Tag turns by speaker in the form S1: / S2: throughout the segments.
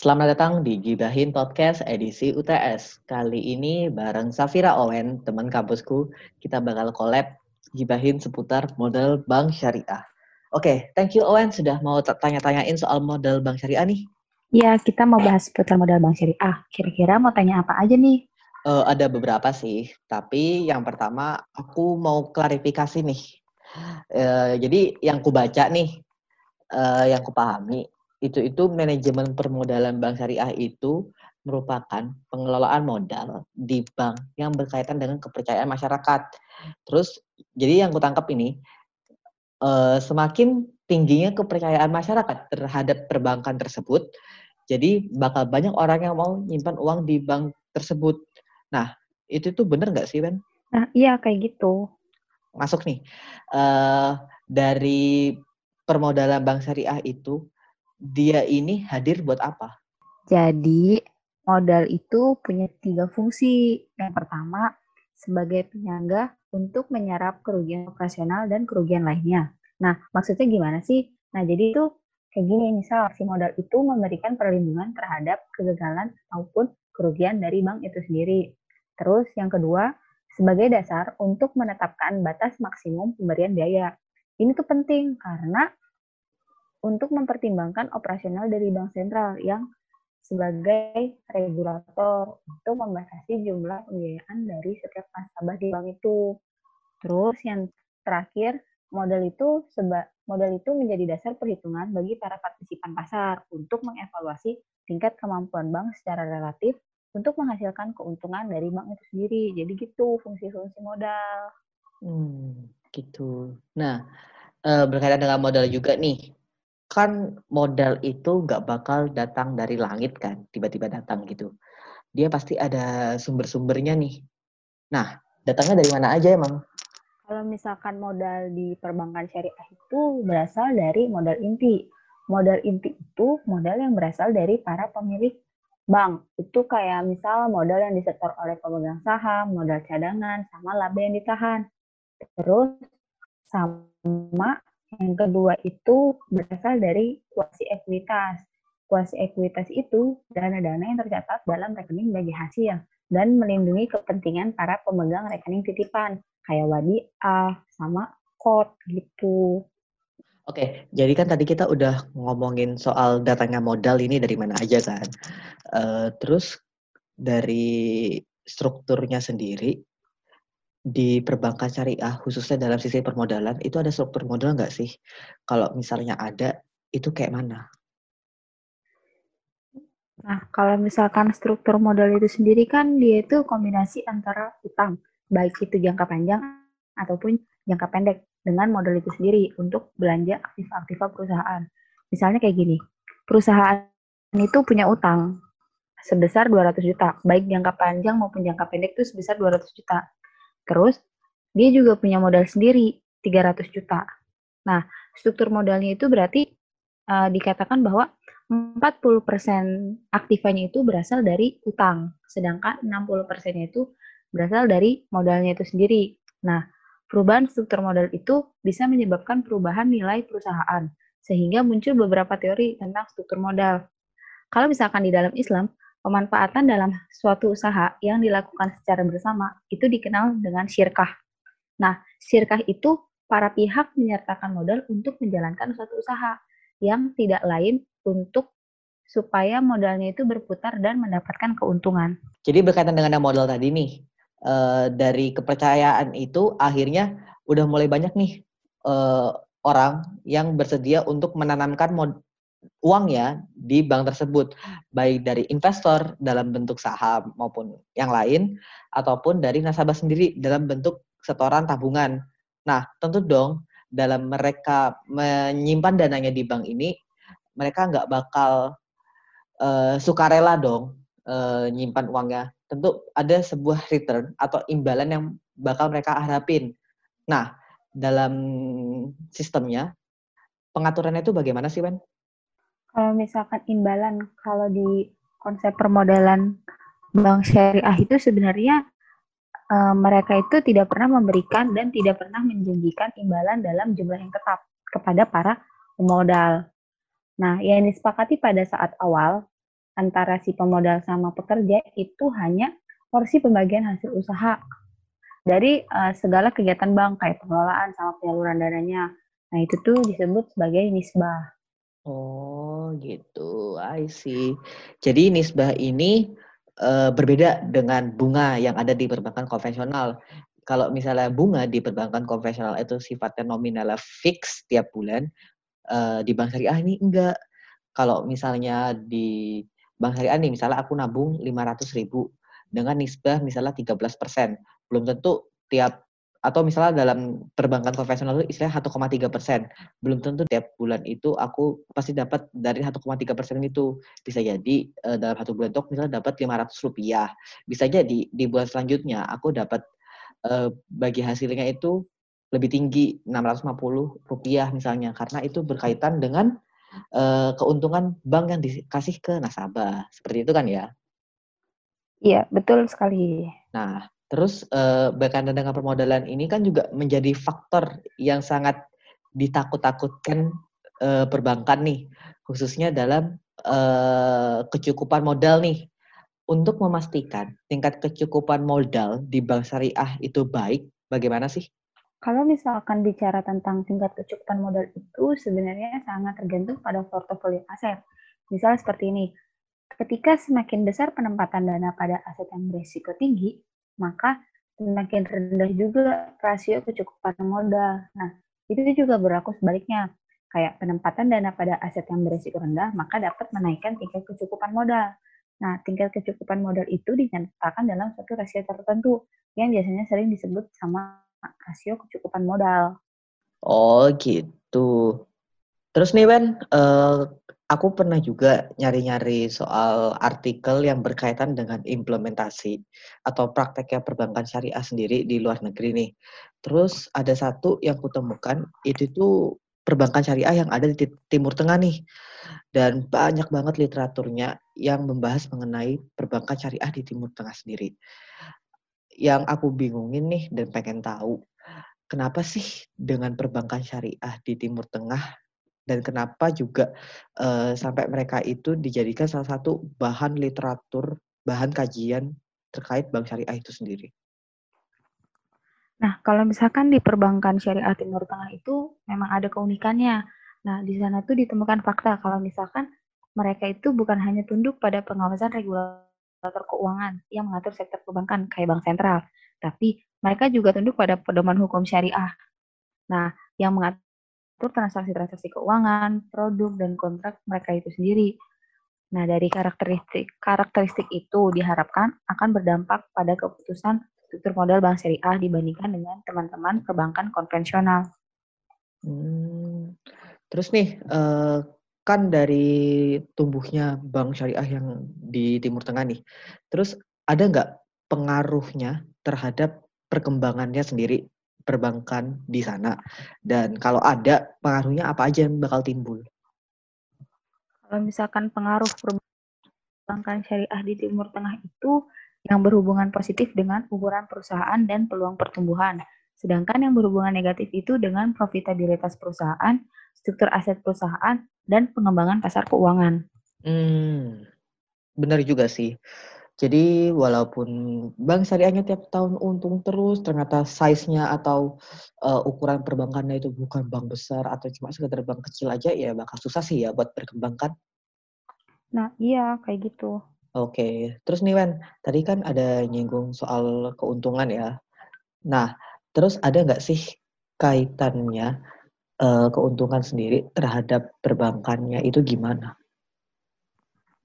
S1: Selamat datang di Gibahin Podcast edisi UTS. Kali ini bareng Safira Owen, teman kampusku, kita bakal collab Gibahin seputar model bank syariah. Oke, thank you Owen sudah mau tanya-tanyain soal model bank syariah nih.
S2: Ya, kita mau bahas seputar model bank syariah. Kira-kira mau tanya apa aja nih?
S1: Uh, ada beberapa sih, tapi yang pertama aku mau klarifikasi nih. Uh, jadi yang ku baca nih, uh, yang ku pahami, itu itu manajemen permodalan bank syariah itu merupakan pengelolaan modal di bank yang berkaitan dengan kepercayaan masyarakat. Terus jadi yang kutangkap ini uh, semakin tingginya kepercayaan masyarakat terhadap perbankan tersebut, jadi bakal banyak orang yang mau nyimpan uang di bank tersebut. Nah, itu tuh bener nggak sih, Ben?
S2: Nah, iya kayak gitu.
S1: Masuk nih. Uh, dari permodalan bank syariah itu dia ini hadir buat apa?
S2: Jadi, modal itu punya tiga fungsi. Yang pertama, sebagai penyangga untuk menyerap kerugian operasional dan kerugian lainnya. Nah, maksudnya gimana sih? Nah, jadi itu kayak gini, misal si modal itu memberikan perlindungan terhadap kegagalan maupun kerugian dari bank itu sendiri. Terus yang kedua, sebagai dasar untuk menetapkan batas maksimum pemberian biaya. Ini tuh penting karena untuk mempertimbangkan operasional dari bank sentral yang sebagai regulator untuk membatasi jumlah pembiayaan dari setiap nasabah di bank itu. Terus yang terakhir, modal itu seba, modal itu menjadi dasar perhitungan bagi para partisipan pasar untuk mengevaluasi tingkat kemampuan bank secara relatif untuk menghasilkan keuntungan dari bank itu sendiri. Jadi gitu fungsi-fungsi modal.
S1: Hmm, gitu. Nah, eh, berkaitan dengan modal juga nih, kan modal itu nggak bakal datang dari langit kan, tiba-tiba datang gitu. Dia pasti ada sumber-sumbernya nih. Nah, datangnya dari mana aja emang?
S2: Kalau misalkan modal di perbankan syariah itu berasal dari modal inti. Modal inti itu modal yang berasal dari para pemilik bank. Itu kayak misal modal yang disetor oleh pemegang saham, modal cadangan, sama laba yang ditahan. Terus sama yang kedua itu berasal dari kuasi ekuitas. Kuasi ekuitas itu dana-dana yang tercatat dalam rekening bagi hasil dan melindungi kepentingan para pemegang rekening titipan kayak wadiah sama kot gitu.
S1: Oke, jadi kan tadi kita udah ngomongin soal datangnya modal ini dari mana aja kan. Uh, terus dari strukturnya sendiri, di perbankan syariah, khususnya dalam sisi permodalan, itu ada struktur modal nggak sih? Kalau misalnya ada, itu kayak mana?
S2: Nah, kalau misalkan struktur modal itu sendiri kan dia itu kombinasi antara utang, baik itu jangka panjang ataupun jangka pendek dengan modal itu sendiri untuk belanja aktif-aktif perusahaan. Misalnya kayak gini, perusahaan itu punya utang sebesar 200 juta, baik jangka panjang maupun jangka pendek itu sebesar 200 juta. Terus dia juga punya modal sendiri 300 juta. Nah, struktur modalnya itu berarti uh, dikatakan bahwa 40% aktifanya itu berasal dari utang, sedangkan 60%-nya itu berasal dari modalnya itu sendiri. Nah, perubahan struktur modal itu bisa menyebabkan perubahan nilai perusahaan, sehingga muncul beberapa teori tentang struktur modal. Kalau misalkan di dalam Islam, Pemanfaatan dalam suatu usaha yang dilakukan secara bersama itu dikenal dengan syirkah. Nah, syirkah itu para pihak menyertakan modal untuk menjalankan suatu usaha yang tidak lain untuk supaya modalnya itu berputar dan mendapatkan keuntungan.
S1: Jadi berkaitan dengan modal tadi nih, uh, dari kepercayaan itu akhirnya udah mulai banyak nih uh, orang yang bersedia untuk menanamkan uang ya di bank tersebut baik dari investor dalam bentuk saham maupun yang lain ataupun dari nasabah sendiri dalam bentuk setoran tabungan. Nah, tentu dong dalam mereka menyimpan dananya di bank ini mereka nggak bakal uh, sukarela dong uh, nyimpan uangnya. Tentu ada sebuah return atau imbalan yang bakal mereka harapin. Nah, dalam sistemnya pengaturannya itu bagaimana sih, Wen?
S2: Kalau misalkan imbalan, kalau di konsep permodalan bank syariah itu sebenarnya uh, mereka itu tidak pernah memberikan dan tidak pernah menjanjikan imbalan dalam jumlah yang tetap kepada para pemodal. Nah, yang disepakati pada saat awal antara si pemodal sama pekerja itu hanya porsi pembagian hasil usaha dari uh, segala kegiatan bank kayak pengelolaan sama penyaluran dananya. Nah, itu tuh disebut sebagai nisbah.
S1: Oh, gitu. I see. Jadi nisbah ini uh, berbeda dengan bunga yang ada di perbankan konvensional. Kalau misalnya bunga di perbankan konvensional itu sifatnya nominalnya fix tiap bulan, uh, di bank syariah ini enggak. Kalau misalnya di bank syariah nih, misalnya aku nabung 500 ribu dengan nisbah misalnya 13 persen belum tentu tiap atau misalnya dalam perbankan konvensional itu istilah 1,3 persen. Belum tentu tiap bulan itu aku pasti dapat dari 1,3 persen itu bisa jadi uh, dalam satu bulan itu misalnya dapat 500 rupiah. Bisa jadi di bulan selanjutnya aku dapat uh, bagi hasilnya itu lebih tinggi 650 rupiah misalnya. Karena itu berkaitan dengan uh, keuntungan bank yang dikasih ke nasabah. Seperti itu kan ya?
S2: Iya betul sekali.
S1: Nah Terus uh, berkaitan dengan permodalan ini kan juga menjadi faktor yang sangat ditakut-takutkan uh, perbankan nih, khususnya dalam uh, kecukupan modal nih. Untuk memastikan tingkat kecukupan modal di bank syariah itu baik, bagaimana sih?
S2: Kalau misalkan bicara tentang tingkat kecukupan modal itu sebenarnya sangat tergantung pada portofolio aset. Misal seperti ini, ketika semakin besar penempatan dana pada aset yang berisiko tinggi, maka semakin rendah juga rasio kecukupan modal. Nah, itu juga berlaku sebaliknya. Kayak penempatan dana pada aset yang berisiko rendah, maka dapat menaikkan tingkat kecukupan modal. Nah, tingkat kecukupan modal itu dinyatakan dalam suatu rasio tertentu yang biasanya sering disebut sama rasio kecukupan modal.
S1: Oh, gitu. Terus nih, Wen, uh, aku pernah juga nyari-nyari soal artikel yang berkaitan dengan implementasi atau prakteknya perbankan syariah sendiri di luar negeri nih. Terus ada satu yang kutemukan itu tuh perbankan syariah yang ada di Timur Tengah nih. Dan banyak banget literaturnya yang membahas mengenai perbankan syariah di Timur Tengah sendiri. Yang aku bingungin nih dan pengen tahu, kenapa sih dengan perbankan syariah di Timur Tengah dan kenapa juga uh, sampai mereka itu dijadikan salah satu bahan literatur, bahan kajian terkait bank syariah itu sendiri.
S2: Nah, kalau misalkan di perbankan syariah Timur Tengah itu memang ada keunikannya. Nah, di sana tuh ditemukan fakta kalau misalkan mereka itu bukan hanya tunduk pada pengawasan regulator keuangan yang mengatur sektor perbankan kayak bank sentral, tapi mereka juga tunduk pada pedoman hukum syariah. Nah, yang mengatur mengatur transaksi-transaksi keuangan, produk, dan kontrak mereka itu sendiri. Nah, dari karakteristik karakteristik itu diharapkan akan berdampak pada keputusan struktur modal bank syariah dibandingkan dengan teman-teman perbankan konvensional.
S1: Hmm. Terus nih, eh, kan dari tumbuhnya bank syariah yang di Timur Tengah nih, terus ada nggak pengaruhnya terhadap perkembangannya sendiri perbankan di sana? Dan kalau ada, pengaruhnya apa aja yang bakal timbul?
S2: Kalau misalkan pengaruh perbankan syariah di Timur Tengah itu yang berhubungan positif dengan ukuran perusahaan dan peluang pertumbuhan. Sedangkan yang berhubungan negatif itu dengan profitabilitas perusahaan, struktur aset perusahaan, dan pengembangan pasar keuangan.
S1: Hmm, benar juga sih. Jadi walaupun bank syariahnya tiap tahun untung terus, ternyata size-nya atau uh, ukuran perbankannya itu bukan bank besar atau cuma sekedar bank kecil aja, ya bakal susah sih ya buat berkembang kan?
S2: Nah iya kayak gitu.
S1: Oke, terus nih Wen, tadi kan ada nyinggung soal keuntungan ya. Nah, terus ada nggak sih kaitannya uh, keuntungan sendiri terhadap perbankannya itu gimana?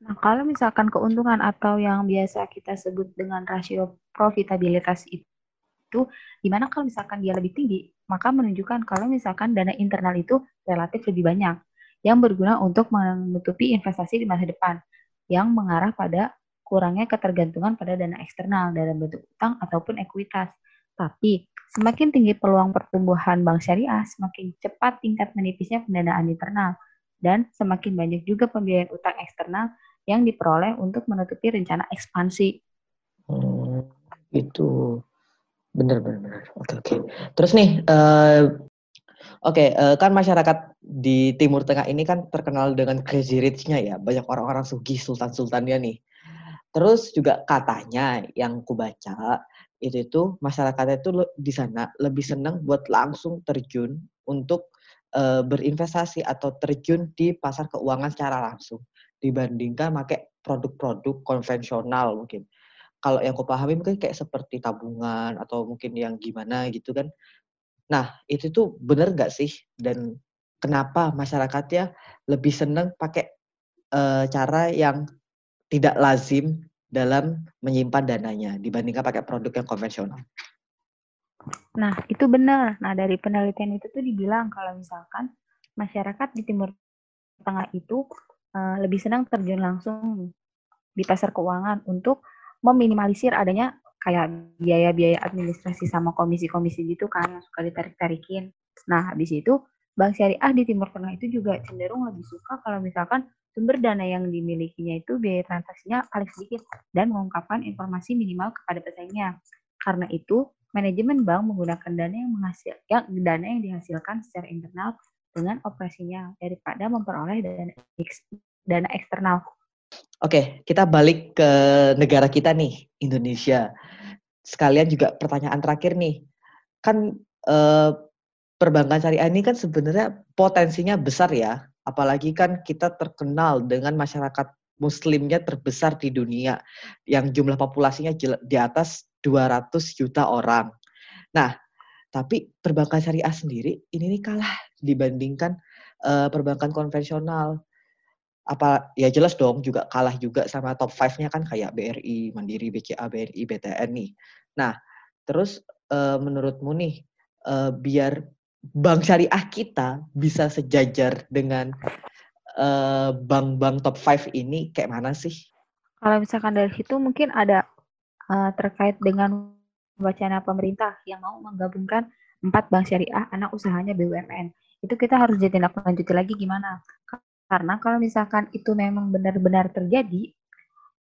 S2: Nah, kalau misalkan keuntungan atau yang biasa kita sebut dengan rasio profitabilitas itu, di mana kalau misalkan dia lebih tinggi, maka menunjukkan kalau misalkan dana internal itu relatif lebih banyak, yang berguna untuk menutupi investasi di masa depan, yang mengarah pada kurangnya ketergantungan pada dana eksternal dalam bentuk utang ataupun ekuitas. Tapi, semakin tinggi peluang pertumbuhan bank syariah, semakin cepat tingkat menipisnya pendanaan internal, dan semakin banyak juga pembiayaan utang eksternal yang diperoleh untuk menutupi rencana ekspansi.
S1: Hmm, itu benar benar benar. Oke oke. Terus nih, uh, Oke, uh, kan masyarakat di Timur Tengah ini kan terkenal dengan crazy rich-nya ya, banyak orang-orang sugih sultan-sultannya nih. Terus juga katanya yang ku baca itu itu masyarakatnya itu di sana lebih senang buat langsung terjun untuk uh, berinvestasi atau terjun di pasar keuangan secara langsung dibandingkan pakai produk-produk konvensional mungkin. Kalau yang ku pahami mungkin kayak seperti tabungan atau mungkin yang gimana gitu kan. Nah, itu tuh bener gak sih? Dan kenapa masyarakatnya lebih senang pakai uh, cara yang tidak lazim dalam menyimpan dananya dibandingkan pakai produk yang konvensional.
S2: Nah, itu benar. Nah, dari penelitian itu tuh dibilang kalau misalkan masyarakat di Timur Tengah itu uh, lebih senang terjun langsung di pasar keuangan untuk meminimalisir adanya kayak biaya-biaya administrasi sama komisi-komisi gitu kan yang suka ditarik-tarikin. Nah, habis itu bank syariah di Timur Tengah itu juga cenderung lebih suka kalau misalkan sumber dana yang dimilikinya itu biaya transaksinya paling sedikit dan mengungkapkan informasi minimal kepada pesaingnya. Karena itu, manajemen bank menggunakan dana yang menghasil yang dana yang dihasilkan secara internal dengan operasinya daripada memperoleh dana dana eksternal.
S1: Oke, kita balik ke negara kita nih, Indonesia. Sekalian juga pertanyaan terakhir nih. Kan eh, perbankan syariah ini kan sebenarnya potensinya besar ya apalagi kan kita terkenal dengan masyarakat muslimnya terbesar di dunia yang jumlah populasinya di atas 200 juta orang. Nah, tapi perbankan syariah sendiri ini nih kalah dibandingkan uh, perbankan konvensional. Apa ya jelas dong juga kalah juga sama top 5-nya kan kayak BRI, Mandiri, BCA, BNI, BTN nih. Nah, terus uh, menurutmu nih uh, biar bank syariah kita bisa sejajar dengan uh, bank-bank top 5 ini kayak mana sih?
S2: Kalau misalkan dari situ mungkin ada uh, terkait dengan wacana pemerintah yang mau menggabungkan empat bank syariah anak usahanya BUMN. Itu kita harus jadi lanjuti lagi gimana? Karena kalau misalkan itu memang benar-benar terjadi,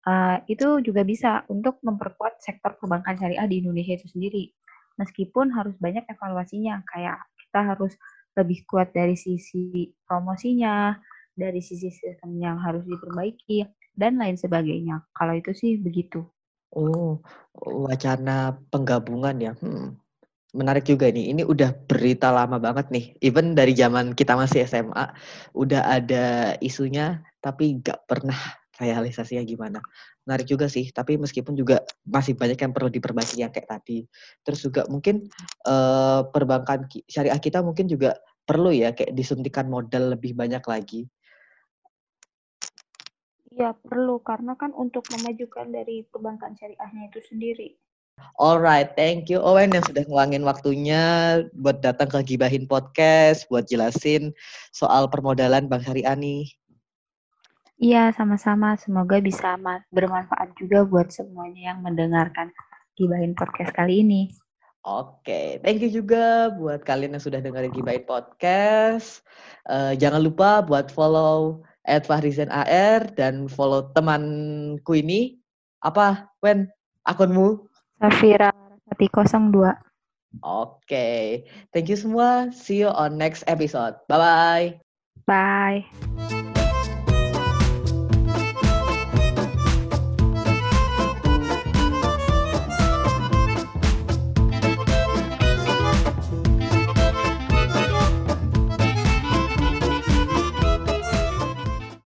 S2: uh, itu juga bisa untuk memperkuat sektor perbankan syariah di Indonesia itu sendiri. Meskipun harus banyak evaluasinya, kayak kita harus lebih kuat dari sisi promosinya, dari sisi sistem yang harus diperbaiki, dan lain sebagainya. Kalau itu sih begitu.
S1: Oh, wacana penggabungan ya. Hmm. Menarik juga nih. Ini udah berita lama banget nih. Even dari zaman kita masih SMA, udah ada isunya, tapi nggak pernah realisasinya gimana. Menarik juga sih, tapi meskipun juga masih banyak yang perlu diperbaiki yang kayak tadi. Terus juga mungkin uh, perbankan syariah kita mungkin juga perlu ya kayak disuntikan modal lebih banyak lagi.
S2: Iya perlu karena kan untuk memajukan dari perbankan syariahnya itu sendiri.
S1: Alright, thank you Owen yang sudah ngeluangin waktunya buat datang ke Gibahin Podcast, buat jelasin soal permodalan Bank Syariah nih.
S2: Iya, sama-sama. Semoga bisa bermanfaat juga buat semuanya yang mendengarkan Gibahin Podcast kali ini.
S1: Oke, thank you juga buat kalian yang sudah dengerin Gibahin Podcast. Uh, jangan lupa buat follow at Fahrizan AR dan follow temanku ini. Apa, Wen? Akunmu?
S2: Safira Sati 02.
S1: Oke, thank you semua. See you on next episode. Bye-bye.
S2: Bye.